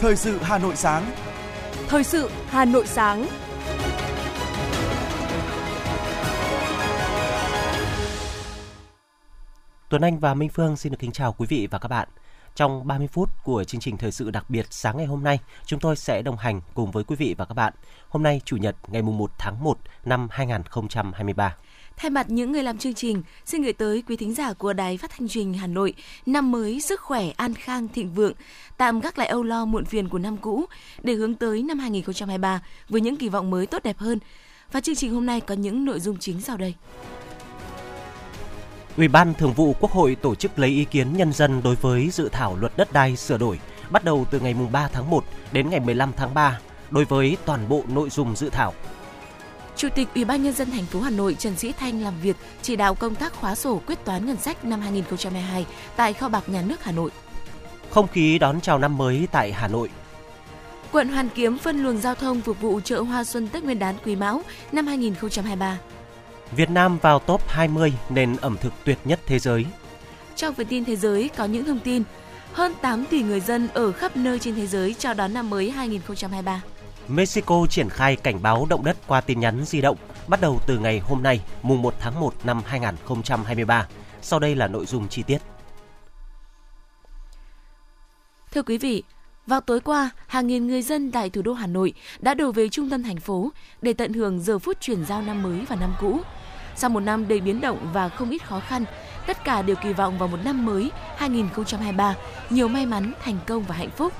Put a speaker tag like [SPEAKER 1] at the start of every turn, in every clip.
[SPEAKER 1] Thời sự Hà Nội sáng.
[SPEAKER 2] Thời sự Hà Nội sáng.
[SPEAKER 3] Tuấn Anh và Minh Phương xin được kính chào quý vị và các bạn. Trong 30 phút của chương trình thời sự đặc biệt sáng ngày hôm nay, chúng tôi sẽ đồng hành cùng với quý vị và các bạn. Hôm nay Chủ nhật ngày 1 tháng 1 năm 2023.
[SPEAKER 2] Thay mặt những người làm chương trình, xin gửi tới quý thính giả của Đài Phát thanh truyền Hà Nội năm mới sức khỏe, an khang, thịnh vượng, tạm gác lại âu lo muộn phiền của năm cũ để hướng tới năm 2023 với những kỳ vọng mới tốt đẹp hơn. Và chương trình hôm nay có những nội dung chính sau đây.
[SPEAKER 3] Ủy ban Thường vụ Quốc hội tổ chức lấy ý kiến nhân dân đối với dự thảo luật đất đai sửa đổi bắt đầu từ ngày 3 tháng 1 đến ngày 15 tháng 3 đối với toàn bộ nội dung dự thảo.
[SPEAKER 2] Chủ tịch Ủy ban nhân dân thành phố Hà Nội Trần Sĩ Thanh làm việc chỉ đạo công tác khóa sổ quyết toán ngân sách năm 2022 tại kho bạc nhà nước Hà Nội.
[SPEAKER 3] Không khí đón chào năm mới tại Hà Nội.
[SPEAKER 2] Quận Hoàn Kiếm phân luồng giao thông phục vụ chợ hoa xuân Tết Nguyên đán Quý Mão năm 2023.
[SPEAKER 3] Việt Nam vào top 20 nền ẩm thực tuyệt nhất thế giới.
[SPEAKER 2] Trong phần tin thế giới có những thông tin hơn 8 tỷ người dân ở khắp nơi trên thế giới chào đón năm mới 2023.
[SPEAKER 3] Mexico triển khai cảnh báo động đất qua tin nhắn di động bắt đầu từ ngày hôm nay, mùng 1 tháng 1 năm 2023. Sau đây là nội dung chi tiết.
[SPEAKER 2] Thưa quý vị, vào tối qua, hàng nghìn người dân tại thủ đô Hà Nội đã đổ về trung tâm thành phố để tận hưởng giờ phút chuyển giao năm mới và năm cũ. Sau một năm đầy biến động và không ít khó khăn, tất cả đều kỳ vọng vào một năm mới 2023 nhiều may mắn, thành công và hạnh phúc.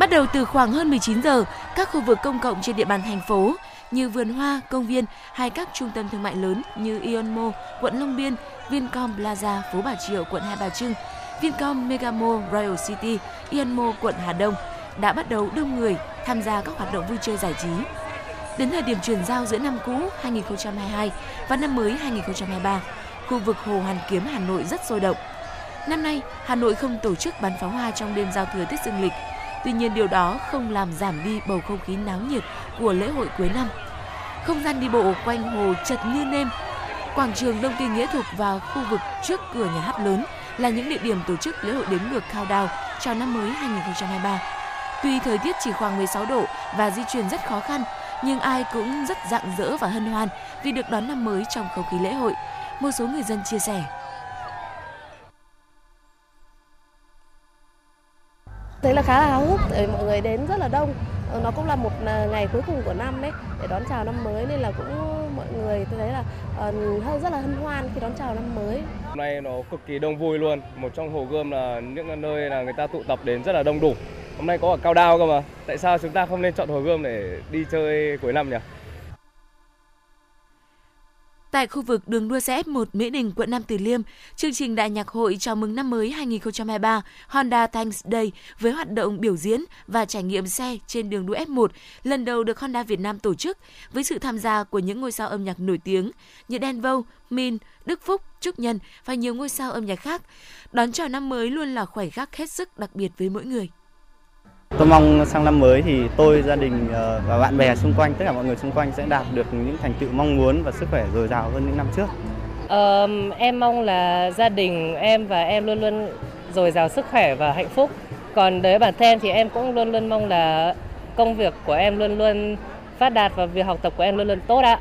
[SPEAKER 2] Bắt đầu từ khoảng hơn 19 giờ, các khu vực công cộng trên địa bàn thành phố như vườn hoa, công viên hay các trung tâm thương mại lớn như Ion Mall, quận Long Biên, Vincom Plaza, phố Bà Triệu, quận Hai Bà Trưng, Vincom Megamo Royal City, Ion Mall, quận Hà Đông đã bắt đầu đông người tham gia các hoạt động vui chơi giải trí. Đến thời điểm chuyển giao giữa năm cũ 2022 và năm mới 2023, khu vực Hồ Hoàn Kiếm Hà Nội rất sôi động. Năm nay, Hà Nội không tổ chức bắn pháo hoa trong đêm giao thừa Tết Dương lịch Tuy nhiên điều đó không làm giảm đi bầu không khí náo nhiệt của lễ hội cuối năm. Không gian đi bộ quanh hồ chật như nêm. Quảng trường Đông Kinh Nghĩa Thục và khu vực trước cửa nhà hát lớn là những địa điểm tổ chức lễ hội đếm ngược countdown chào năm mới 2023. Tuy thời tiết chỉ khoảng 16 độ và di chuyển rất khó khăn, nhưng ai cũng rất rạng rỡ và hân hoan vì được đón năm mới trong không khí lễ hội. Một số người dân chia sẻ.
[SPEAKER 4] Thấy là khá là háo hức tại mọi người đến rất là đông ờ, nó cũng là một à, ngày cuối cùng của năm ấy để đón chào năm mới nên là cũng mọi người tôi thấy là uh, hơi rất là hân hoan khi đón chào năm mới.
[SPEAKER 5] Hôm nay nó cực kỳ đông vui luôn. Một trong hồ gươm là những nơi là người ta tụ tập đến rất là đông đủ. Hôm nay có ở cao đao cơ mà. Tại sao chúng ta không nên chọn hồ gươm để đi chơi cuối năm nhỉ?
[SPEAKER 2] Tại khu vực đường đua xe F1 Mỹ Đình, quận Nam Từ Liêm, chương trình đại nhạc hội chào mừng năm mới 2023 Honda Thanks Day với hoạt động biểu diễn và trải nghiệm xe trên đường đua F1 lần đầu được Honda Việt Nam tổ chức với sự tham gia của những ngôi sao âm nhạc nổi tiếng như Đen Vâu, Min, Đức Phúc, Trúc Nhân và nhiều ngôi sao âm nhạc khác. Đón chào năm mới luôn là khoảnh khắc hết sức đặc biệt với mỗi người.
[SPEAKER 6] Tôi mong sang năm mới thì tôi, gia đình ờ, và bạn bè xung quanh, tất cả mọi người xung quanh sẽ đạt được những thành tựu mong muốn và sức khỏe dồi dào hơn những năm trước.
[SPEAKER 7] Ờ, em mong là gia đình em và em luôn luôn dồi dào sức khỏe và hạnh phúc. Còn đối với bản thân thì em cũng luôn luôn mong là công việc của em luôn luôn phát đạt và việc học tập của em luôn luôn tốt ạ.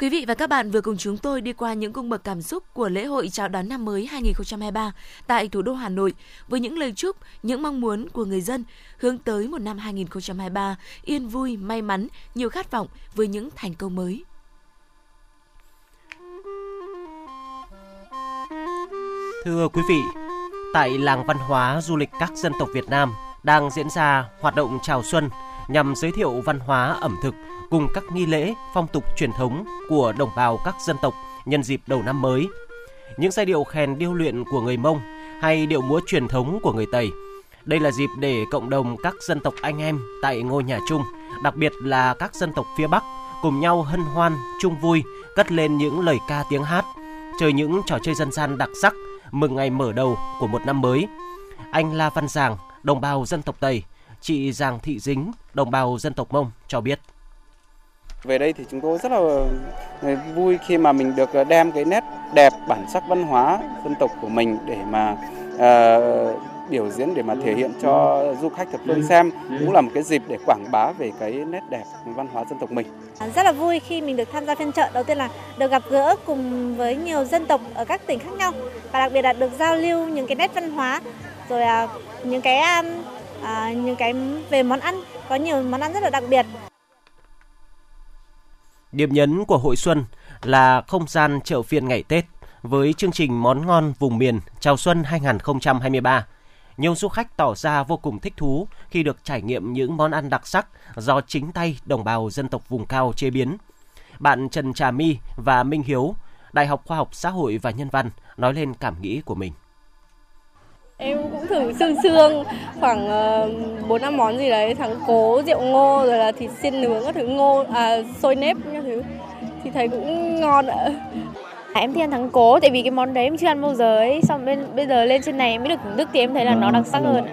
[SPEAKER 2] Quý vị và các bạn vừa cùng chúng tôi đi qua những cung bậc cảm xúc của lễ hội chào đón năm mới 2023 tại thủ đô Hà Nội với những lời chúc, những mong muốn của người dân hướng tới một năm 2023 yên vui, may mắn, nhiều khát vọng với những thành công mới.
[SPEAKER 3] Thưa quý vị, tại làng văn hóa du lịch các dân tộc Việt Nam đang diễn ra hoạt động chào xuân nhằm giới thiệu văn hóa ẩm thực cùng các nghi lễ, phong tục truyền thống của đồng bào các dân tộc nhân dịp đầu năm mới. Những giai điệu khen điêu luyện của người Mông hay điệu múa truyền thống của người Tây. Đây là dịp để cộng đồng các dân tộc anh em tại ngôi nhà chung, đặc biệt là các dân tộc phía Bắc cùng nhau hân hoan, chung vui, cất lên những lời ca tiếng hát, chơi những trò chơi dân gian đặc sắc, mừng ngày mở đầu của một năm mới. Anh La Văn Giàng, đồng bào dân tộc Tây, chị Giàng Thị Dính, đồng bào dân tộc Mông cho biết.
[SPEAKER 8] Về đây thì chúng tôi rất là ờ, vui khi mà mình được ờ, đem cái nét đẹp bản sắc văn hóa dân tộc của mình để mà uh, biểu diễn để mà thể hiện cho du khách thập phương xem cũng là một cái dịp để quảng bá về cái nét đẹp văn hóa dân tộc mình.
[SPEAKER 1] À, rất là vui khi mình được tham gia phiên chợ. Đầu tiên là được gặp gỡ cùng với nhiều dân tộc ở các tỉnh khác nhau và đặc biệt là được giao lưu những cái nét văn hóa rồi à, những cái à, à, những cái về món ăn có nhiều món ăn rất là đặc biệt.
[SPEAKER 3] Điểm nhấn của hội xuân là không gian chợ phiên ngày Tết với chương trình món ngon vùng miền chào xuân 2023. Nhiều du khách tỏ ra vô cùng thích thú khi được trải nghiệm những món ăn đặc sắc do chính tay đồng bào dân tộc vùng cao chế biến. Bạn Trần Trà My và Minh Hiếu, Đại học Khoa học Xã hội và Nhân văn nói lên cảm nghĩ của mình.
[SPEAKER 9] Em cũng thử xương xương khoảng uh, 4 năm món gì đấy, thắng cố, rượu ngô rồi là thịt xiên nướng các thứ ngô à xôi nếp các thứ thì thấy cũng ngon ạ.
[SPEAKER 10] Em thì ăn thắng cố tại vì cái món đấy em chưa ăn bao giờ ấy, xong bên bây giờ lên trên này em mới được thưởng thức thì em thấy là nó đặc sắc hơn.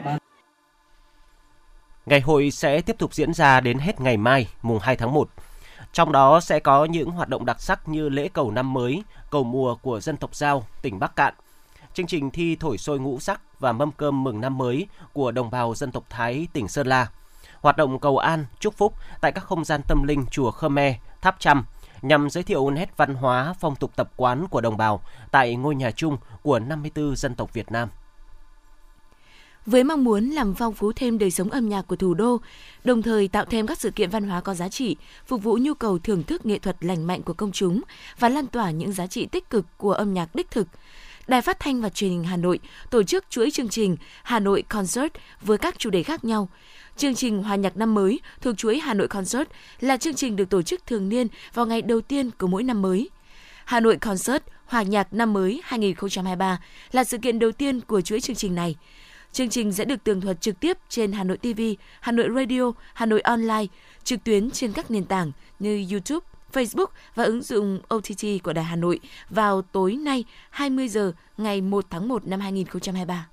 [SPEAKER 3] Ngày hội sẽ tiếp tục diễn ra đến hết ngày mai, mùng 2 tháng 1. Trong đó sẽ có những hoạt động đặc sắc như lễ cầu năm mới, cầu mùa của dân tộc Giao, tỉnh Bắc Cạn, chương trình thi thổi sôi ngũ sắc và mâm cơm mừng năm mới của đồng bào dân tộc Thái tỉnh Sơn La. Hoạt động cầu an, chúc phúc tại các không gian tâm linh chùa Khmer, Tháp Chăm nhằm giới thiệu nét văn hóa, phong tục tập quán của đồng bào tại ngôi nhà chung của 54 dân tộc Việt Nam.
[SPEAKER 2] Với mong muốn làm phong phú thêm đời sống âm nhạc của thủ đô, đồng thời tạo thêm các sự kiện văn hóa có giá trị, phục vụ nhu cầu thưởng thức nghệ thuật lành mạnh của công chúng và lan tỏa những giá trị tích cực của âm nhạc đích thực – Đài Phát thanh và Truyền hình Hà Nội tổ chức chuỗi chương trình Hà Nội Concert với các chủ đề khác nhau. Chương trình Hòa nhạc năm mới thuộc chuỗi Hà Nội Concert là chương trình được tổ chức thường niên vào ngày đầu tiên của mỗi năm mới. Hà Nội Concert Hòa nhạc năm mới 2023 là sự kiện đầu tiên của chuỗi chương trình này. Chương trình sẽ được tường thuật trực tiếp trên Hà Nội TV, Hà Nội Radio, Hà Nội Online, trực tuyến trên các nền tảng như YouTube, Facebook và ứng dụng OTT của Đài Hà Nội vào tối nay 20 giờ ngày 1 tháng 1 năm 2023.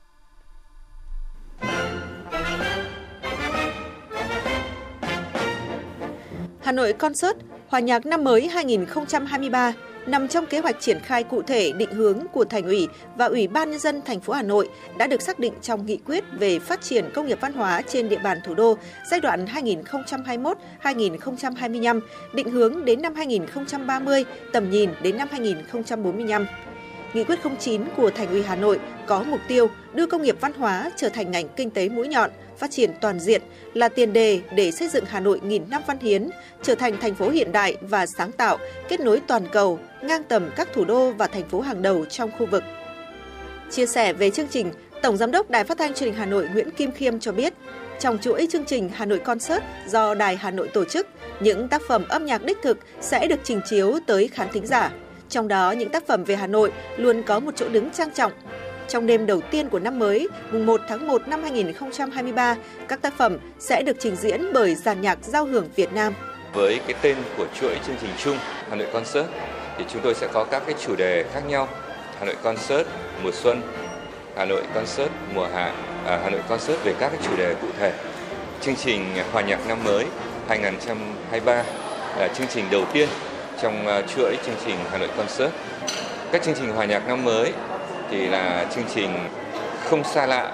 [SPEAKER 11] Hà Nội Concert, Hòa nhạc năm mới 2023 nằm trong kế hoạch triển khai cụ thể định hướng của Thành ủy và Ủy ban nhân dân thành phố Hà Nội đã được xác định trong nghị quyết về phát triển công nghiệp văn hóa trên địa bàn thủ đô giai đoạn 2021-2025, định hướng đến năm 2030, tầm nhìn đến năm 2045. Nghị quyết 09 của Thành ủy Hà Nội có mục tiêu đưa công nghiệp văn hóa trở thành ngành kinh tế mũi nhọn, phát triển toàn diện là tiền đề để xây dựng Hà Nội nghìn năm văn hiến, trở thành thành phố hiện đại và sáng tạo, kết nối toàn cầu, ngang tầm các thủ đô và thành phố hàng đầu trong khu vực. Chia sẻ về chương trình, Tổng Giám đốc Đài Phát thanh Truyền hình Hà Nội Nguyễn Kim Khiêm cho biết, trong chuỗi chương trình Hà Nội Concert do Đài Hà Nội tổ chức, những tác phẩm âm nhạc đích thực sẽ được trình chiếu tới khán thính giả. Trong đó, những tác phẩm về Hà Nội luôn có một chỗ đứng trang trọng, trong đêm đầu tiên của năm mới, mùng 1 tháng 1 năm 2023, các tác phẩm sẽ được trình diễn bởi dàn nhạc giao hưởng Việt Nam.
[SPEAKER 12] Với cái tên của chuỗi chương trình chung Hà Nội Concert thì chúng tôi sẽ có các cái chủ đề khác nhau. Hà Nội Concert mùa xuân, Hà Nội Concert mùa hạ, à, Hà Nội Concert về các cái chủ đề cụ thể. Chương trình Hòa nhạc năm mới 2023 là chương trình đầu tiên trong ờ, chuỗi chương trình Hà Nội Concert. Các chương trình hòa nhạc năm mới thì là chương trình không xa lạ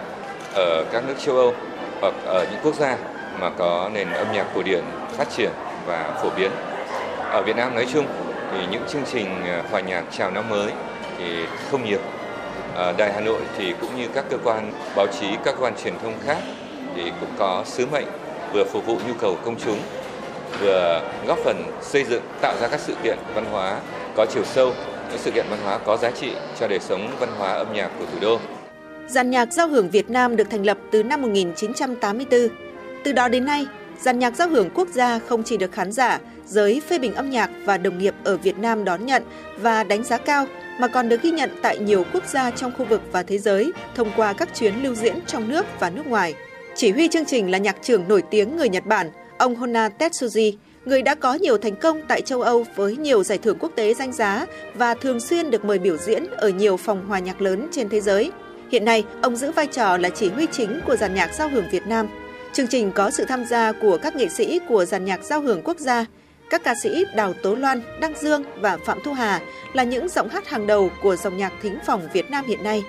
[SPEAKER 12] ở các nước châu Âu hoặc ở những quốc gia mà có nền âm nhạc cổ điển phát triển và phổ biến. Ở Việt Nam nói chung thì những chương trình ờ, hòa nhạc chào năm mới thì không nhiều. Ở Đài Hà Nội thì cũng như các cơ quan báo chí, các cơ quan truyền thông khác thì cũng có sứ mệnh vừa phục vụ nhu cầu công chúng, vừa góp phần xây dựng tạo ra các sự kiện văn hóa có chiều sâu những sự kiện văn hóa có giá trị cho đời sống văn hóa âm nhạc của thủ đô.
[SPEAKER 11] Giàn nhạc giao hưởng Việt Nam được thành lập từ năm 1984. Từ đó đến nay, giàn nhạc giao hưởng quốc gia không chỉ được khán giả, giới phê bình âm nhạc và đồng nghiệp ở Việt Nam đón nhận và đánh giá cao mà còn được ghi nhận tại nhiều quốc gia trong khu vực và thế giới thông qua các chuyến lưu diễn trong nước và nước ngoài. Chỉ huy chương trình là nhạc trưởng nổi tiếng người Nhật Bản, ông Hona Tetsuji, người đã có nhiều thành công tại châu Âu với nhiều giải thưởng quốc tế danh giá và thường xuyên được mời biểu diễn ở nhiều phòng hòa nhạc lớn trên thế giới. Hiện nay, ông giữ vai trò là chỉ huy chính của dàn nhạc giao hưởng Việt Nam. Chương trình có sự tham gia của các nghệ sĩ của dàn nhạc giao hưởng quốc gia. Các ca sĩ Đào Tố Loan, Đăng Dương và Phạm Thu Hà là những giọng hát hàng đầu của dòng nhạc thính phòng Việt Nam hiện nay.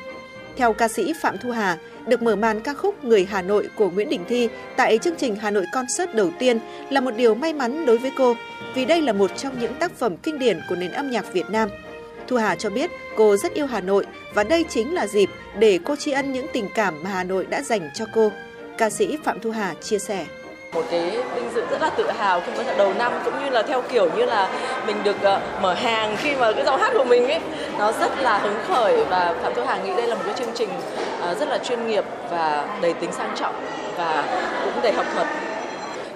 [SPEAKER 11] Theo ca sĩ Phạm Thu Hà, được mở màn ca khúc Người Hà Nội của Nguyễn Đình Thi tại chương trình Hà Nội Concert đầu tiên là một điều may mắn đối với cô, vì đây là một trong những tác phẩm kinh điển của nền âm nhạc Việt Nam. Thu Hà cho biết cô rất yêu Hà Nội và đây chính là dịp để cô tri ân những tình cảm mà Hà Nội đã dành cho cô. Ca sĩ Phạm Thu Hà chia sẻ
[SPEAKER 13] một cái vinh dự rất là tự hào khi mà đầu năm cũng như là theo kiểu như là mình được ờ, mở hàng khi mà cái giọng hát của mình ấy nó rất là hứng khởi và phạm thu hà nghĩ đây là một cái chương trình ờ, rất là chuyên nghiệp và đầy tính sang trọng và cũng đầy học thuật.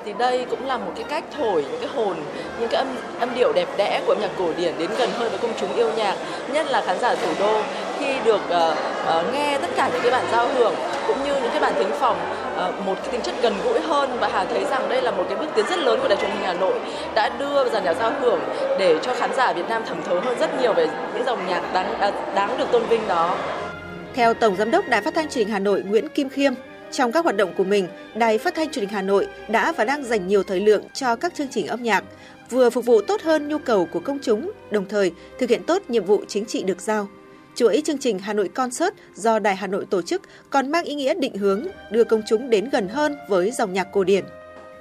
[SPEAKER 13] Thì đây cũng là một cái cách thổi những cái hồn những cái âm âm điệu đẹp đẽ của âm nhạc cổ điển đến gần hơn với công chúng yêu nhạc nhất là khán giả thủ đô khi được uh, uh, nghe tất cả những cái bản giao hưởng cũng như những cái bản thính phòng Ờ, một cái tính chất gần gũi hơn và Hà thấy rằng đây là một cái bước tiến rất lớn của đài truyền hình Hà Nội đã đưa dàn nhạc giao hưởng để cho khán giả Việt Nam thẩm thấu hơn rất nhiều về những dòng nhạc đáng à, đáng được tôn vinh đó.
[SPEAKER 11] Theo Tổng Giám đốc Đài Phát thanh Truyền hình Hà Nội Nguyễn Kim Khiêm, trong các hoạt động của mình, Đài Phát thanh Truyền hình Hà Nội đã và đang dành nhiều thời lượng cho các chương trình âm nhạc, vừa phục vụ tốt hơn nhu cầu của công chúng, đồng thời thực hiện tốt nhiệm vụ chính trị được giao. Chuỗi chương trình Hà Nội Concert do Đài Hà Nội tổ chức còn mang ý nghĩa định hướng đưa công chúng đến gần hơn với dòng nhạc cổ điển.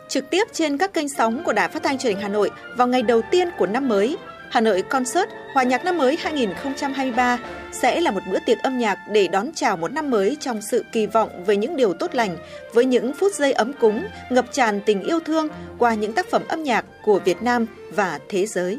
[SPEAKER 11] Trực tiếp trên các kênh sóng của Đài Phát thanh Truyền hình Hà Nội vào ngày đầu tiên của năm mới, Hà Nội Concert Hòa nhạc năm mới 2023 sẽ là một bữa tiệc âm nhạc để đón chào một năm mới trong sự kỳ vọng về những điều tốt lành, với những phút giây ấm cúng, ngập tràn tình yêu thương qua những tác phẩm âm nhạc của Việt Nam và thế giới.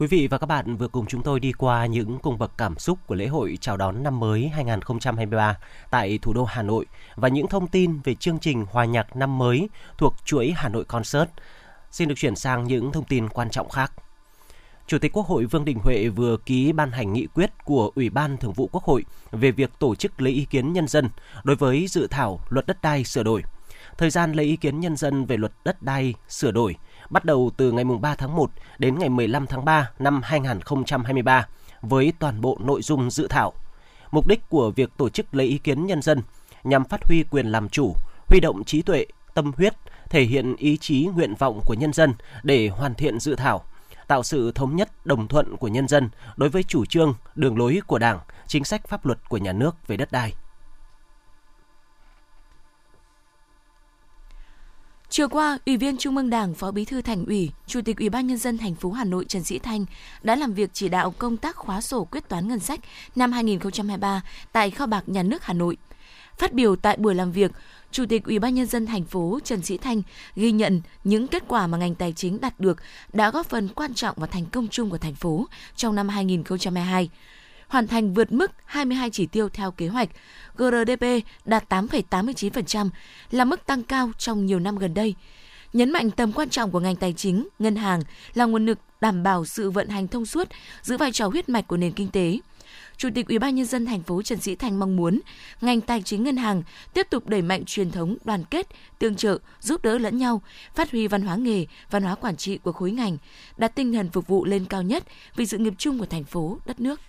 [SPEAKER 3] Quý vị và các bạn vừa cùng chúng tôi đi qua những cung bậc cảm xúc của lễ hội chào đón năm mới 2023 tại thủ đô Hà Nội và những thông tin về chương trình hòa nhạc năm mới thuộc chuỗi Hà Nội Concert. Xin được chuyển sang những thông tin quan trọng khác. Chủ tịch Quốc hội Vương Đình Huệ vừa ký ban hành nghị quyết của Ủy ban Thường vụ Quốc hội về việc tổ chức lấy ý kiến nhân dân đối với dự thảo luật đất đai sửa đổi. Thời gian lấy ý kiến nhân dân về luật đất đai sửa đổi – bắt đầu từ ngày 3 tháng 1 đến ngày 15 tháng 3 năm 2023 với toàn bộ nội dung dự thảo. Mục đích của việc tổ chức lấy ý kiến nhân dân nhằm phát huy quyền làm chủ, huy động trí tuệ, tâm huyết, thể hiện ý chí nguyện vọng của nhân dân để hoàn thiện dự thảo, tạo sự thống nhất đồng thuận của nhân dân đối với chủ trương, đường lối của Đảng, chính sách pháp luật của nhà nước về đất đai.
[SPEAKER 2] Chiều qua, Ủy viên Trung ương Đảng, Phó Bí thư Thành ủy, Chủ tịch Ủy ban nhân dân thành phố Hà Nội Trần Sĩ Thanh đã làm việc chỉ đạo công tác khóa sổ quyết toán ngân sách năm 2023 tại kho bạc nhà nước Hà Nội. Phát biểu tại buổi làm việc, Chủ tịch Ủy ban nhân dân thành phố Trần Sĩ Thanh ghi nhận những kết quả mà ngành tài chính đạt được đã góp phần quan trọng vào thành công chung của thành phố trong năm 2022 hoàn thành vượt mức 22 chỉ tiêu theo kế hoạch. GRDP đạt 8,89%, là mức tăng cao trong nhiều năm gần đây. Nhấn mạnh tầm quan trọng của ngành tài chính, ngân hàng là nguồn lực đảm bảo sự vận hành thông suốt, giữ vai trò huyết mạch của nền kinh tế. Chủ tịch Ủy ban nhân dân thành phố Trần Sĩ Thành mong muốn ngành tài chính ngân hàng tiếp tục đẩy mạnh truyền thống đoàn kết, tương trợ, giúp đỡ lẫn nhau, phát huy văn hóa nghề, văn hóa quản trị của khối ngành, đặt tinh thần phục vụ lên cao nhất vì sự nghiệp chung của thành phố, đất nước.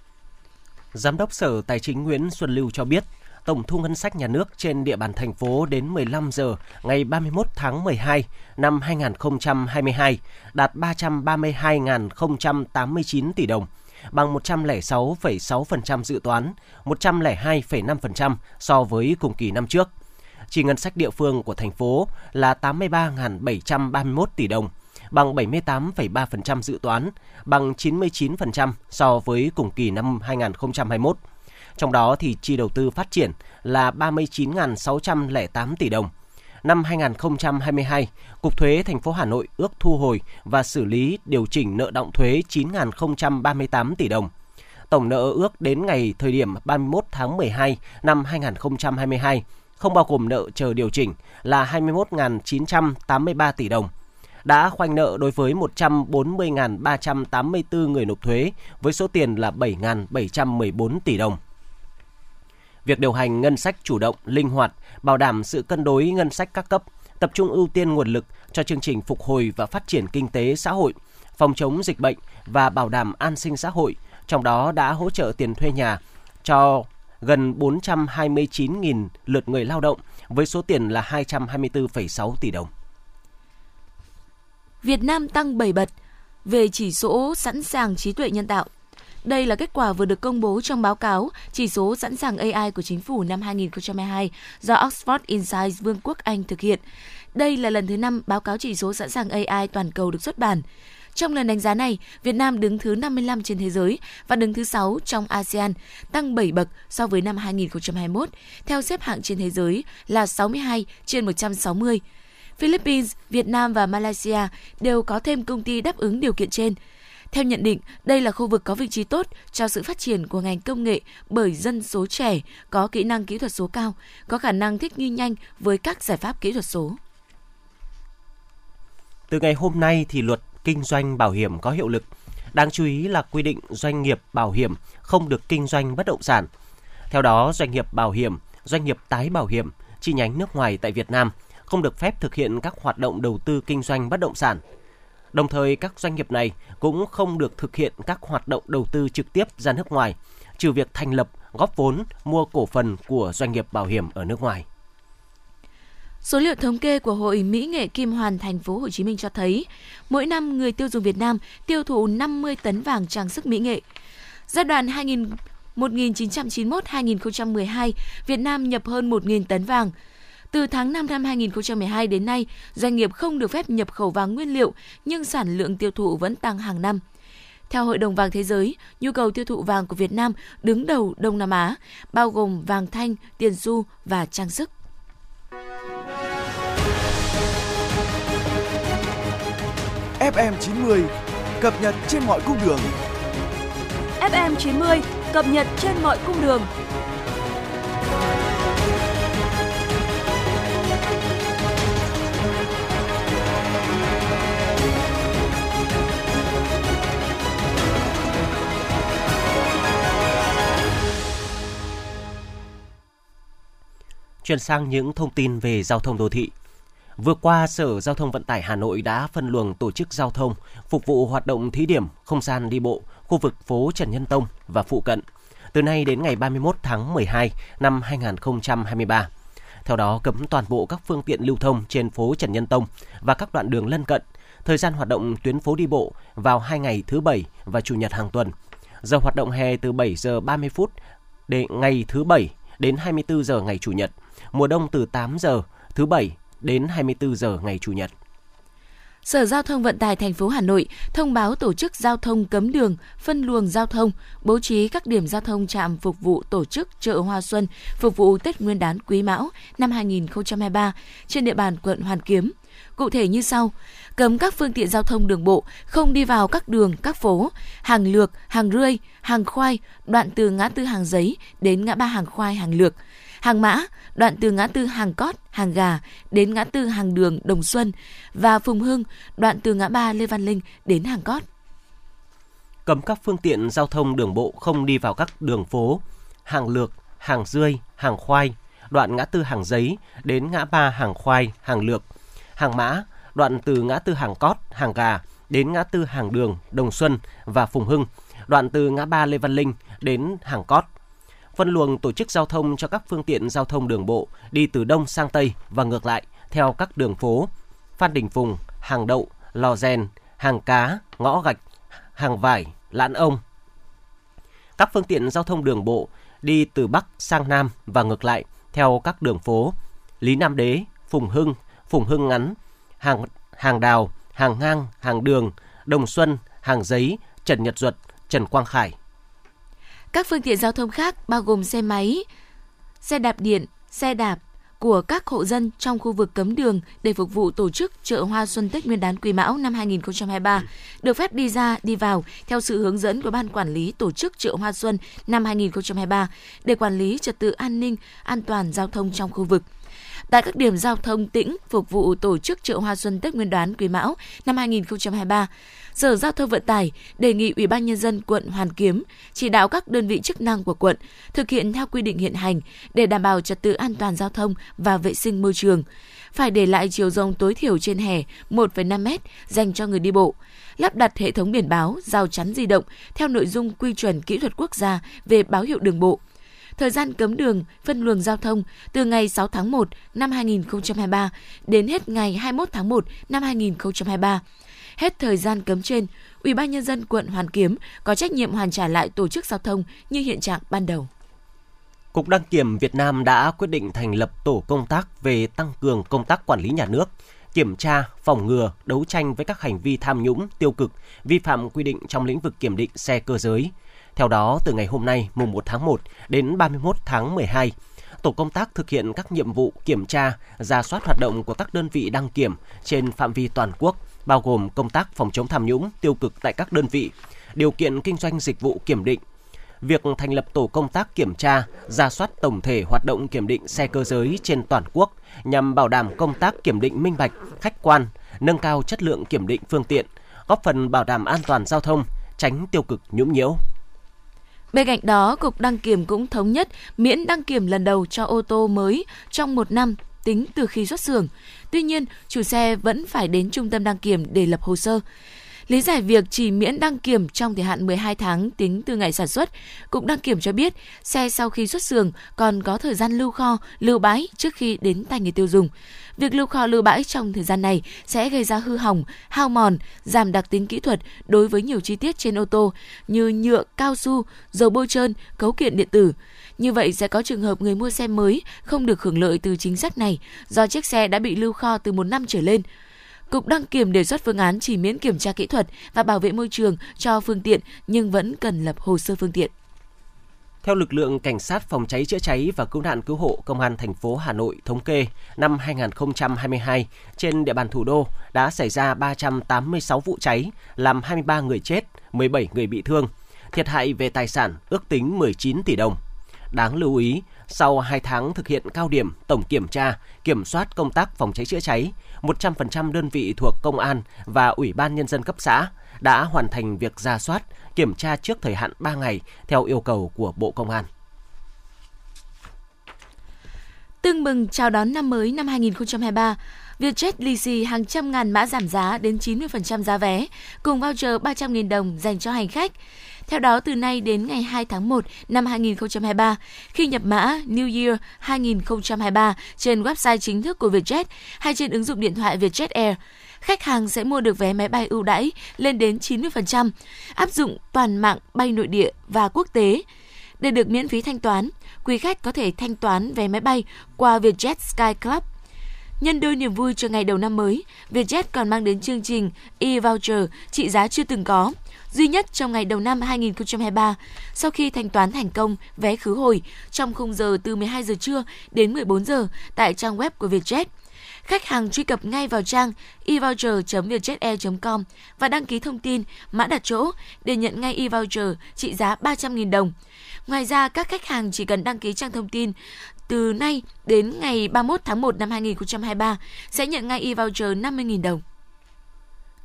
[SPEAKER 3] Giám đốc Sở Tài chính Nguyễn Xuân Lưu cho biết, tổng thu ngân sách nhà nước trên địa bàn thành phố đến 15 giờ ngày 31 tháng 12 năm 2022 đạt 332.089 tỷ đồng, bằng 106,6% dự toán, 102,5% so với cùng kỳ năm trước. Chi ngân sách địa phương của thành phố là 83.731 tỷ đồng, bằng 78,3% dự toán, bằng 99% so với cùng kỳ năm 2021. Trong đó thì chi đầu tư phát triển là 39.608 tỷ đồng. Năm 2022, Cục Thuế thành phố Hà Nội ước thu hồi và xử lý điều chỉnh nợ động thuế 9.038 tỷ đồng. tổng nợ ước đến ngày thời điểm 31 tháng 12 năm 2022, không bao gồm nợ chờ điều chỉnh là 21.983 tỷ đồng đã khoanh nợ đối với 140.384 người nộp thuế với số tiền là 7.714 tỷ đồng. Việc điều hành ngân sách chủ động, linh hoạt, bảo đảm sự cân đối ngân sách các cấp, tập trung ưu tiên nguồn lực cho chương trình phục hồi và phát triển kinh tế xã hội, phòng chống dịch bệnh và bảo đảm an sinh xã hội, trong đó đã hỗ trợ tiền thuê nhà cho gần 429.000 lượt người lao động với số tiền là 224,6 tỷ đồng.
[SPEAKER 2] Việt Nam tăng 7 bậc về chỉ số sẵn sàng trí tuệ nhân tạo. Đây là kết quả vừa được công bố trong báo cáo chỉ số sẵn sàng AI của chính phủ năm 2022 do Oxford Insights Vương quốc Anh thực hiện. Đây là lần thứ năm báo cáo chỉ số sẵn sàng AI toàn cầu được xuất bản. Trong lần đánh giá này, Việt Nam đứng thứ 55 trên thế giới và đứng thứ 6 trong ASEAN, tăng 7 bậc so với năm 2021, theo xếp hạng trên thế giới là 62 trên 160. Philippines, Việt Nam và Malaysia đều có thêm công ty đáp ứng điều kiện trên. Theo nhận định, đây là khu vực có vị trí tốt cho sự phát triển của ngành công nghệ bởi dân số trẻ, có kỹ năng kỹ thuật số cao, có khả năng thích nghi nhanh với các giải pháp kỹ thuật số.
[SPEAKER 3] Từ ngày hôm nay thì luật kinh doanh bảo hiểm có hiệu lực. Đáng chú ý là quy định doanh nghiệp bảo hiểm không được kinh doanh bất động sản. Theo đó, doanh nghiệp bảo hiểm, doanh nghiệp tái bảo hiểm, chi nhánh nước ngoài tại Việt Nam không được phép thực hiện các hoạt động đầu tư kinh doanh bất động sản. Đồng thời, các doanh nghiệp này cũng không được thực hiện các hoạt động đầu tư trực tiếp ra nước ngoài, trừ việc thành lập, góp vốn, mua cổ phần của doanh nghiệp bảo hiểm ở nước ngoài.
[SPEAKER 2] Số liệu thống kê của Hội Mỹ nghệ Kim Hoàn thành phố Hồ Chí Minh cho thấy, mỗi năm người tiêu dùng Việt Nam tiêu thụ 50 tấn vàng trang sức mỹ nghệ. Giai đoạn 2000 1991-2012, Việt Nam nhập hơn 1.000 tấn vàng. Từ tháng 5 năm 2012 đến nay, doanh nghiệp không được phép nhập khẩu vàng nguyên liệu, nhưng sản lượng tiêu thụ vẫn tăng hàng năm. Theo Hội đồng vàng thế giới, nhu cầu tiêu thụ vàng của Việt Nam đứng đầu Đông Nam Á, bao gồm vàng thanh, tiền xu và trang sức.
[SPEAKER 14] FM90 cập nhật trên mọi cung đường.
[SPEAKER 15] FM 90 cập nhật trên mọi cung đường.
[SPEAKER 3] Chuyển sang những thông tin về giao thông đô thị. Vừa qua, Sở Giao thông Vận tải Hà Nội đã phân luồng tổ chức giao thông phục vụ hoạt động thí điểm không gian đi bộ khu vực phố Trần Nhân Tông và phụ cận từ nay đến ngày 31 tháng 12 năm 2023. Theo đó, cấm toàn bộ các phương tiện lưu thông trên phố Trần Nhân Tông và các đoạn đường lân cận. Thời gian hoạt động tuyến phố đi bộ vào hai ngày thứ Bảy và Chủ nhật hàng tuần. Giờ hoạt động hè từ 7 giờ 30 phút đến ngày thứ Bảy đến 24 giờ ngày Chủ nhật. Mùa đông từ 8 giờ thứ Bảy đến 24 giờ ngày Chủ nhật.
[SPEAKER 2] Sở Giao thông Vận tải thành phố Hà Nội thông báo tổ chức giao thông cấm đường, phân luồng giao thông, bố trí các điểm giao thông trạm phục vụ tổ chức chợ Hoa Xuân phục vụ Tết Nguyên đán Quý Mão năm 2023 trên địa bàn quận Hoàn Kiếm. Cụ thể như sau: cấm các phương tiện giao thông đường bộ không đi vào các đường, các phố, hàng lược, hàng rươi, hàng khoai, đoạn từ ngã tư hàng giấy đến ngã ba hàng khoai, hàng lược, hàng mã, đoạn từ ngã tư hàng cót, hàng gà đến ngã tư hàng đường Đồng Xuân và Phùng Hưng, đoạn từ ngã ba Lê Văn Linh đến hàng cót.
[SPEAKER 3] Cấm các phương tiện giao thông đường bộ không đi vào các đường phố, hàng lược, hàng rươi, hàng khoai, đoạn ngã tư hàng giấy đến ngã ba hàng khoai, hàng lược, hàng mã, đoạn từ ngã tư hàng cót, hàng gà đến ngã tư hàng đường Đồng Xuân và Phùng Hưng, đoạn từ ngã ba Lê Văn Linh đến hàng cót, phân luồng tổ chức giao thông cho các phương tiện giao thông đường bộ đi từ đông sang tây và ngược lại theo các đường phố Phan Đình Phùng, Hàng Đậu, Lò Rèn, Hàng Cá, Ngõ Gạch, Hàng Vải, Lãn Ông. Các phương tiện giao thông đường bộ đi từ Bắc sang Nam và ngược lại theo các đường phố Lý Nam Đế, Phùng Hưng, Phùng Hưng Ngắn, Hàng Hàng Đào, Hàng Ngang, Hàng Đường, Đồng Xuân, Hàng Giấy, Trần Nhật Duật, Trần Quang Khải.
[SPEAKER 2] Các phương tiện giao thông khác bao gồm xe máy, xe đạp điện, xe đạp, của các hộ dân trong khu vực cấm đường để phục vụ tổ chức chợ hoa xuân Tết Nguyên đán Quý Mão năm 2023 được phép đi ra, đi vào theo sự hướng dẫn của Ban Quản lý tổ chức chợ hoa xuân năm 2023 để quản lý trật tự an ninh, an toàn giao thông trong khu vực tại các điểm giao thông tĩnh phục vụ tổ chức chợ hoa xuân Tết Nguyên đán Quý Mão năm 2023. Sở Giao thông Vận tải đề nghị Ủy ban nhân dân quận Hoàn Kiếm chỉ đạo các đơn vị chức năng của quận thực hiện theo quy định hiện hành để đảm bảo trật tự an toàn giao thông và vệ sinh môi trường. Phải để lại chiều rộng tối thiểu trên hè 1,5 m dành cho người đi bộ lắp đặt hệ thống biển báo, rào chắn di động theo nội dung quy chuẩn kỹ thuật quốc gia về báo hiệu đường bộ. Thời gian cấm đường, phân luồng giao thông từ ngày 6 tháng 1 năm 2023 đến hết ngày 21 tháng 1 năm 2023. Hết thời gian cấm trên, Ủy ban nhân dân quận Hoàn Kiếm có trách nhiệm hoàn trả lại tổ chức giao thông như hiện trạng ban đầu.
[SPEAKER 3] Cục Đăng kiểm Việt Nam đã quyết định thành lập tổ công tác về tăng cường công tác quản lý nhà nước, kiểm tra, phòng ngừa, đấu tranh với các hành vi tham nhũng, tiêu cực, vi phạm quy định trong lĩnh vực kiểm định xe cơ giới. Theo đó, từ ngày hôm nay, mùng 1 tháng 1 đến 31 tháng 12, tổ công tác thực hiện các nhiệm vụ kiểm tra, ra soát hoạt động của các đơn vị đăng kiểm trên phạm vi toàn quốc, bao gồm công tác phòng chống tham nhũng, tiêu cực tại các đơn vị, điều kiện kinh doanh dịch vụ kiểm định, việc thành lập tổ công tác kiểm tra, ra soát tổng thể hoạt động kiểm định xe cơ giới trên toàn quốc nhằm bảo đảm công tác kiểm định minh bạch, khách quan, nâng cao chất lượng kiểm định phương tiện, góp phần bảo đảm an toàn giao thông, tránh tiêu cực nhũng nhiễu.
[SPEAKER 2] Bên cạnh đó, Cục Đăng Kiểm cũng thống nhất miễn đăng kiểm lần đầu cho ô tô mới trong một năm tính từ khi xuất xưởng. Tuy nhiên, chủ xe vẫn phải đến trung tâm đăng kiểm để lập hồ sơ. Lý giải việc chỉ miễn đăng kiểm trong thời hạn 12 tháng tính từ ngày sản xuất, Cục Đăng kiểm cho biết xe sau khi xuất xưởng còn có thời gian lưu kho, lưu bãi trước khi đến tay người tiêu dùng. Việc lưu kho lưu bãi trong thời gian này sẽ gây ra hư hỏng, hao mòn, giảm đặc tính kỹ thuật đối với nhiều chi tiết trên ô tô như nhựa, cao su, dầu bôi trơn, cấu kiện điện tử. Như vậy sẽ có trường hợp người mua xe mới không được hưởng lợi từ chính sách này do chiếc xe đã bị lưu kho từ một năm trở lên. Cục đăng kiểm đề xuất phương án chỉ miễn kiểm tra kỹ thuật và bảo vệ môi trường cho phương tiện nhưng vẫn cần lập hồ sơ phương tiện.
[SPEAKER 3] Theo lực lượng cảnh sát phòng cháy chữa cháy và cứu nạn cứu hộ công an thành phố Hà Nội thống kê, năm 2022 trên địa bàn thủ đô đã xảy ra 386 vụ cháy, làm 23 người chết, 17 người bị thương. Thiệt hại về tài sản ước tính 19 tỷ đồng. Đáng lưu ý, sau 2 tháng thực hiện cao điểm tổng kiểm tra, kiểm soát công tác phòng cháy chữa cháy, 100% đơn vị thuộc công an và ủy ban nhân dân cấp xã đã hoàn thành việc ra soát, kiểm tra trước thời hạn 3 ngày theo yêu cầu của Bộ Công an.
[SPEAKER 2] Tương mừng chào đón năm mới năm 2023, Vietjet lì xì hàng trăm ngàn mã giảm giá đến 90% giá vé, cùng voucher 300.000 đồng dành cho hành khách. Theo đó, từ nay đến ngày 2 tháng 1 năm 2023, khi nhập mã New Year 2023 trên website chính thức của Vietjet hay trên ứng dụng điện thoại Vietjet Air, khách hàng sẽ mua được vé máy bay ưu đãi lên đến 90%, áp dụng toàn mạng bay nội địa và quốc tế. Để được miễn phí thanh toán, quý khách có thể thanh toán vé máy bay qua Vietjet Sky Club. Nhân đôi niềm vui cho ngày đầu năm mới, Vietjet còn mang đến chương trình e-voucher trị giá chưa từng có, duy nhất trong ngày đầu năm 2023 sau khi thanh toán thành công vé khứ hồi trong khung giờ từ 12 giờ trưa đến 14 giờ tại trang web của Vietjet. Khách hàng truy cập ngay vào trang evoucher.vietjetair.com và đăng ký thông tin, mã đặt chỗ để nhận ngay e-voucher trị giá 300.000 đồng. Ngoài ra, các khách hàng chỉ cần đăng ký trang thông tin từ nay đến ngày 31 tháng 1 năm 2023 sẽ nhận ngay e-voucher 50.000 đồng.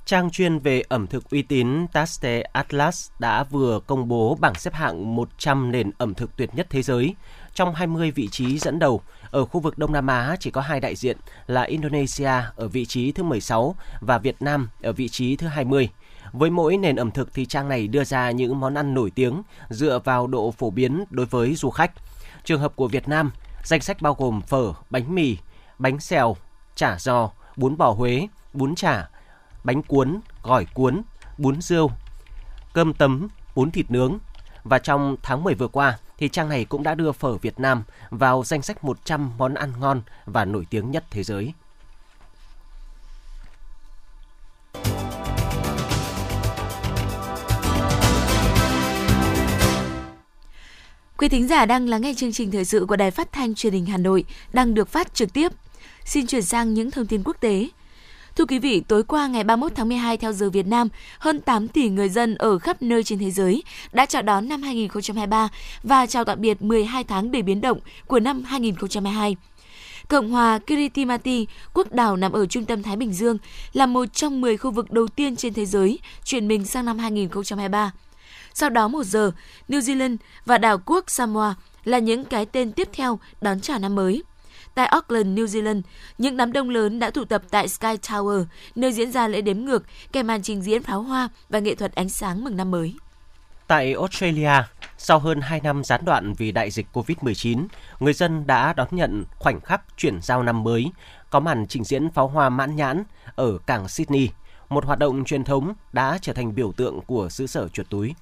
[SPEAKER 3] Trang chuyên về ẩm thực uy tín Taste Atlas đã vừa công bố bảng xếp hạng 100 nền ẩm thực tuyệt nhất thế giới. Trong 20 vị trí dẫn đầu, ở khu vực Đông Nam Á chỉ có hai đại diện là Indonesia ở vị trí thứ 16 và Việt Nam ở vị trí thứ 20. Với mỗi nền ẩm thực thì trang này đưa ra những món ăn nổi tiếng dựa vào độ phổ biến đối với du khách. Trường hợp của Việt Nam, danh sách bao gồm phở, bánh mì, bánh xèo, chả giò, bún bò Huế, bún chả, bánh cuốn, gỏi cuốn, bún rêu, cơm tấm, bún thịt nướng. Và trong tháng 10 vừa qua, thì trang này cũng đã đưa phở Việt Nam vào danh sách 100 món ăn ngon và nổi tiếng nhất thế giới.
[SPEAKER 2] Quý thính giả đang lắng nghe chương trình thời sự của Đài Phát thanh Truyền hình Hà Nội đang được phát trực tiếp. Xin chuyển sang những thông tin quốc tế. Thưa quý vị, tối qua ngày 31 tháng 12 theo giờ Việt Nam, hơn 8 tỷ người dân ở khắp nơi trên thế giới đã chào đón năm 2023 và chào tạm biệt 12 tháng đầy biến động của năm 2022. Cộng hòa Kiritimati, quốc đảo nằm ở trung tâm Thái Bình Dương, là một trong 10 khu vực đầu tiên trên thế giới chuyển mình sang năm 2023. Sau đó một giờ, New Zealand và đảo quốc Samoa là những cái tên tiếp theo đón chào năm mới. Tại Auckland, New Zealand, những đám đông lớn đã tụ tập tại Sky Tower, nơi diễn ra lễ đếm ngược, kèm màn trình diễn pháo hoa và nghệ thuật ánh sáng mừng năm mới.
[SPEAKER 3] Tại Australia, sau hơn 2 năm gián đoạn vì đại dịch COVID-19, người dân đã đón nhận khoảnh khắc chuyển giao năm mới, có màn trình diễn pháo hoa mãn nhãn ở cảng Sydney, một hoạt động truyền thống đã trở thành biểu tượng của xứ sở chuột túi.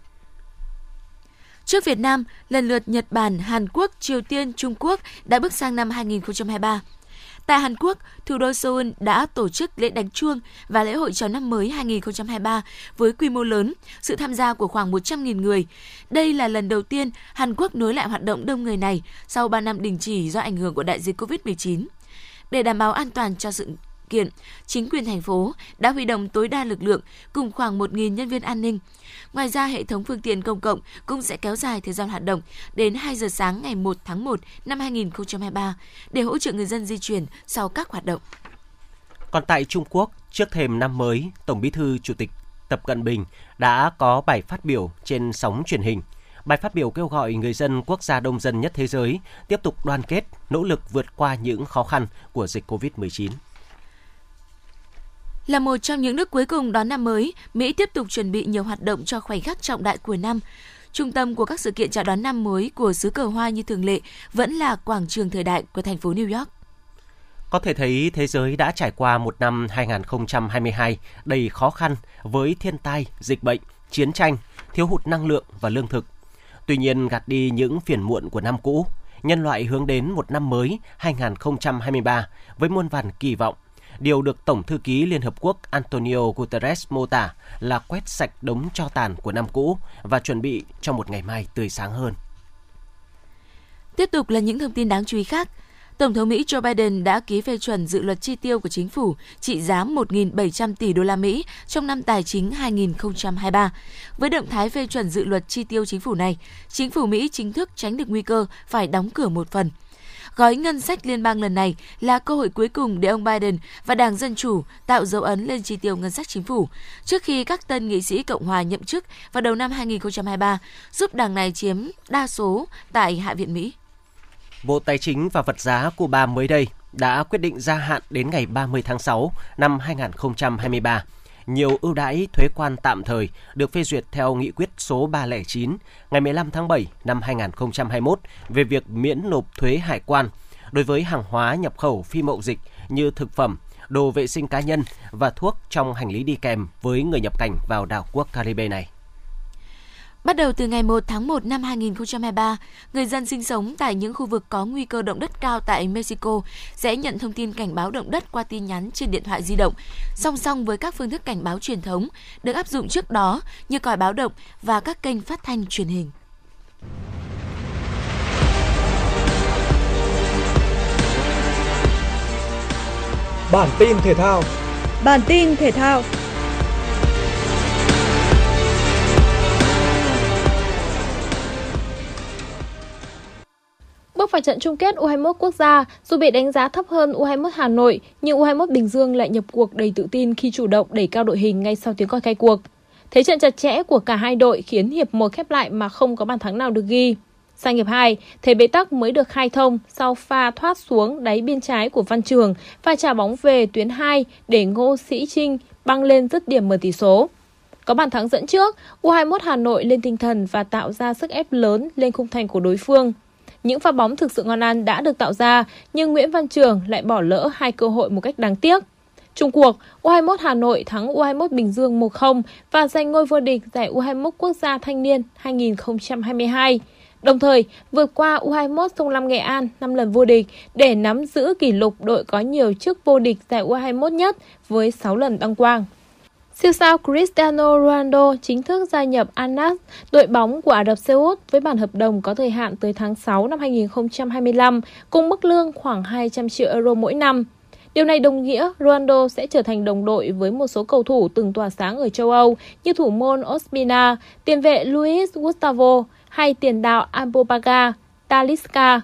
[SPEAKER 2] Trước Việt Nam, lần lượt Nhật Bản, Hàn Quốc, Triều Tiên, Trung Quốc đã bước sang năm 2023. Tại Hàn Quốc, thủ đô Seoul đã tổ chức lễ đánh chuông và lễ hội chào năm mới 2023 với quy mô lớn, sự tham gia của khoảng 100.000 người. Đây là lần đầu tiên Hàn Quốc nối lại hoạt động đông người này sau 3 năm đình chỉ do ảnh hưởng của đại dịch COVID-19. Để đảm bảo an toàn cho sự kiện, chính quyền thành phố đã huy động tối đa lực lượng cùng khoảng 1.000 nhân viên an ninh. Ngoài ra, hệ thống phương tiện công cộng cũng sẽ kéo dài thời gian hoạt động đến 2 giờ sáng ngày 1 tháng 1 năm 2023 để hỗ trợ người dân di chuyển sau các hoạt động.
[SPEAKER 3] Còn tại Trung Quốc, trước thềm năm mới, Tổng Bí thư Chủ tịch Tập Cận Bình đã có bài phát biểu trên sóng truyền hình. Bài phát biểu kêu gọi người dân quốc gia đông dân nhất thế giới tiếp tục đoàn kết, nỗ lực vượt qua những khó khăn của dịch COVID-19.
[SPEAKER 2] Là một trong những nước cuối cùng đón năm mới, Mỹ tiếp tục chuẩn bị nhiều hoạt động cho khoảnh khắc trọng đại của năm. Trung tâm của các sự kiện chào đón năm mới của xứ cờ hoa như thường lệ vẫn là quảng trường thời đại của thành phố New York.
[SPEAKER 3] Có thể thấy thế giới đã trải qua một năm 2022 đầy khó khăn với thiên tai, dịch bệnh, chiến tranh, thiếu hụt năng lượng và lương thực. Tuy nhiên gạt đi những phiền muộn của năm cũ, nhân loại hướng đến một năm mới 2023 với muôn vàn kỳ vọng, Điều được Tổng thư ký Liên Hợp Quốc Antonio Guterres mô tả là quét sạch đống cho tàn của năm cũ và chuẩn bị cho một ngày mai tươi sáng hơn.
[SPEAKER 2] Tiếp tục là những thông tin đáng chú ý khác. Tổng thống Mỹ Joe Biden đã ký phê chuẩn dự luật chi tiêu của chính phủ trị giá 1.700 tỷ đô la Mỹ trong năm tài chính 2023. Với động thái phê chuẩn dự luật chi tiêu chính phủ này, chính phủ Mỹ chính thức tránh được nguy cơ phải đóng cửa một phần – Gói ngân sách liên bang lần này là cơ hội cuối cùng để ông Biden và Đảng Dân Chủ tạo dấu ấn lên chi tiêu ngân sách chính phủ trước khi các tân nghị sĩ Cộng hòa nhậm chức vào đầu năm 2023, giúp đảng này chiếm đa số tại Hạ viện Mỹ.
[SPEAKER 3] Bộ Tài chính và Vật giá Cuba mới đây đã quyết định gia hạn đến ngày 30 tháng 6 năm 2023 nhiều ưu đãi thuế quan tạm thời được phê duyệt theo nghị quyết số 309 ngày 15 tháng 7 năm 2021 về việc miễn nộp thuế hải quan đối với hàng hóa nhập khẩu phi mậu dịch như thực phẩm, đồ vệ sinh cá nhân và thuốc trong hành lý đi kèm với người nhập cảnh vào đảo quốc Caribe này.
[SPEAKER 2] Bắt đầu từ ngày 1 tháng 1 năm 2023, người dân sinh sống tại những khu vực có nguy cơ động đất cao tại Mexico sẽ nhận thông tin cảnh báo động đất qua tin nhắn trên điện thoại di động, song song với các phương thức cảnh báo truyền thống được áp dụng trước đó như còi báo động và các kênh phát thanh truyền hình.
[SPEAKER 16] Bản tin thể thao.
[SPEAKER 15] Bản tin thể thao Bước vào trận chung kết U21 quốc gia, dù bị đánh giá thấp hơn U21 Hà Nội, nhưng U21 Bình Dương lại nhập cuộc đầy tự tin khi chủ động đẩy cao đội hình ngay sau tiếng còi khai cuộc. Thế trận chặt chẽ của cả hai đội khiến hiệp 1 khép lại mà không có bàn thắng nào được ghi. Sang hiệp 2, thế bế tắc mới được khai thông sau pha thoát xuống đáy biên trái của Văn Trường và trả bóng về tuyến 2 để Ngô Sĩ Trinh băng lên dứt điểm mở tỷ số. Có bàn thắng dẫn trước, U21 Hà Nội lên tinh thần và tạo ra sức ép lớn lên khung thành của đối phương. Những pha bóng thực sự ngon ăn đã được tạo ra, nhưng Nguyễn Văn Trường lại bỏ lỡ hai cơ hội một cách đáng tiếc. Trung cuộc, U21 Hà Nội thắng U21 Bình Dương 1-0 và giành ngôi vô địch giải U21 Quốc gia Thanh niên 2022. Đồng thời, vượt qua U21 Sông Lam Nghệ An 5 lần vô địch để nắm giữ kỷ lục đội có nhiều chức vô địch giải U21 nhất với 6 lần đăng quang. Siêu sao Cristiano Ronaldo chính thức gia nhập Al Nassr, đội bóng của Ả Rập Xê Út với bản hợp đồng có thời hạn tới tháng 6 năm 2025 cùng mức lương khoảng 200 triệu euro mỗi năm. Điều này đồng nghĩa Ronaldo sẽ trở thành đồng đội với một số cầu thủ từng tỏa sáng ở châu Âu như thủ môn Ospina, tiền vệ Luis Gustavo hay tiền đạo Abubacar Talisca.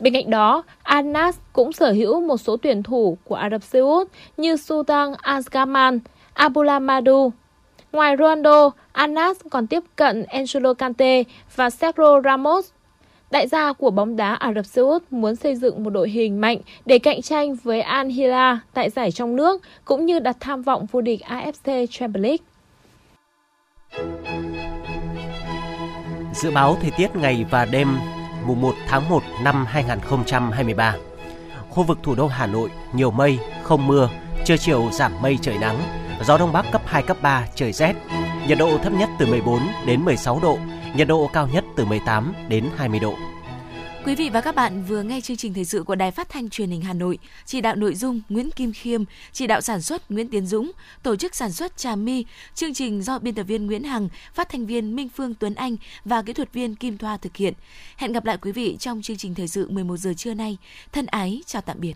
[SPEAKER 15] Bên cạnh đó, Al Nassr cũng sở hữu một số tuyển thủ của Ả Rập Xê Út như Sultan Azgaman, Abulamadu. Ngoài Ronaldo, Anas còn tiếp cận Angelo Kante và Sergio Ramos. Đại gia của bóng đá Ả Rập Xê Út muốn xây dựng một đội hình mạnh để cạnh tranh với Al Hilal tại giải trong nước cũng như đặt tham vọng vô địch AFC Champions League.
[SPEAKER 3] Dự báo thời tiết ngày và đêm mùng 1 tháng 1 năm 2023. Khu vực thủ đô Hà Nội nhiều mây, không mưa, trưa chiều giảm mây trời nắng, gió đông bắc cấp 2 cấp 3 trời rét. Nhiệt độ thấp nhất từ 14 đến 16 độ, nhiệt độ cao nhất từ 18 đến 20 độ.
[SPEAKER 2] Quý vị và các bạn vừa nghe chương trình thời sự của Đài Phát thanh Truyền hình Hà Nội, chỉ đạo nội dung Nguyễn Kim Khiêm, chỉ đạo sản xuất Nguyễn Tiến Dũng, tổ chức sản xuất Trà My, chương trình do biên tập viên Nguyễn Hằng, phát thanh viên Minh Phương Tuấn Anh và kỹ thuật viên Kim Thoa thực hiện. Hẹn gặp lại quý vị trong chương trình thời sự 11 giờ trưa nay. Thân ái chào tạm biệt.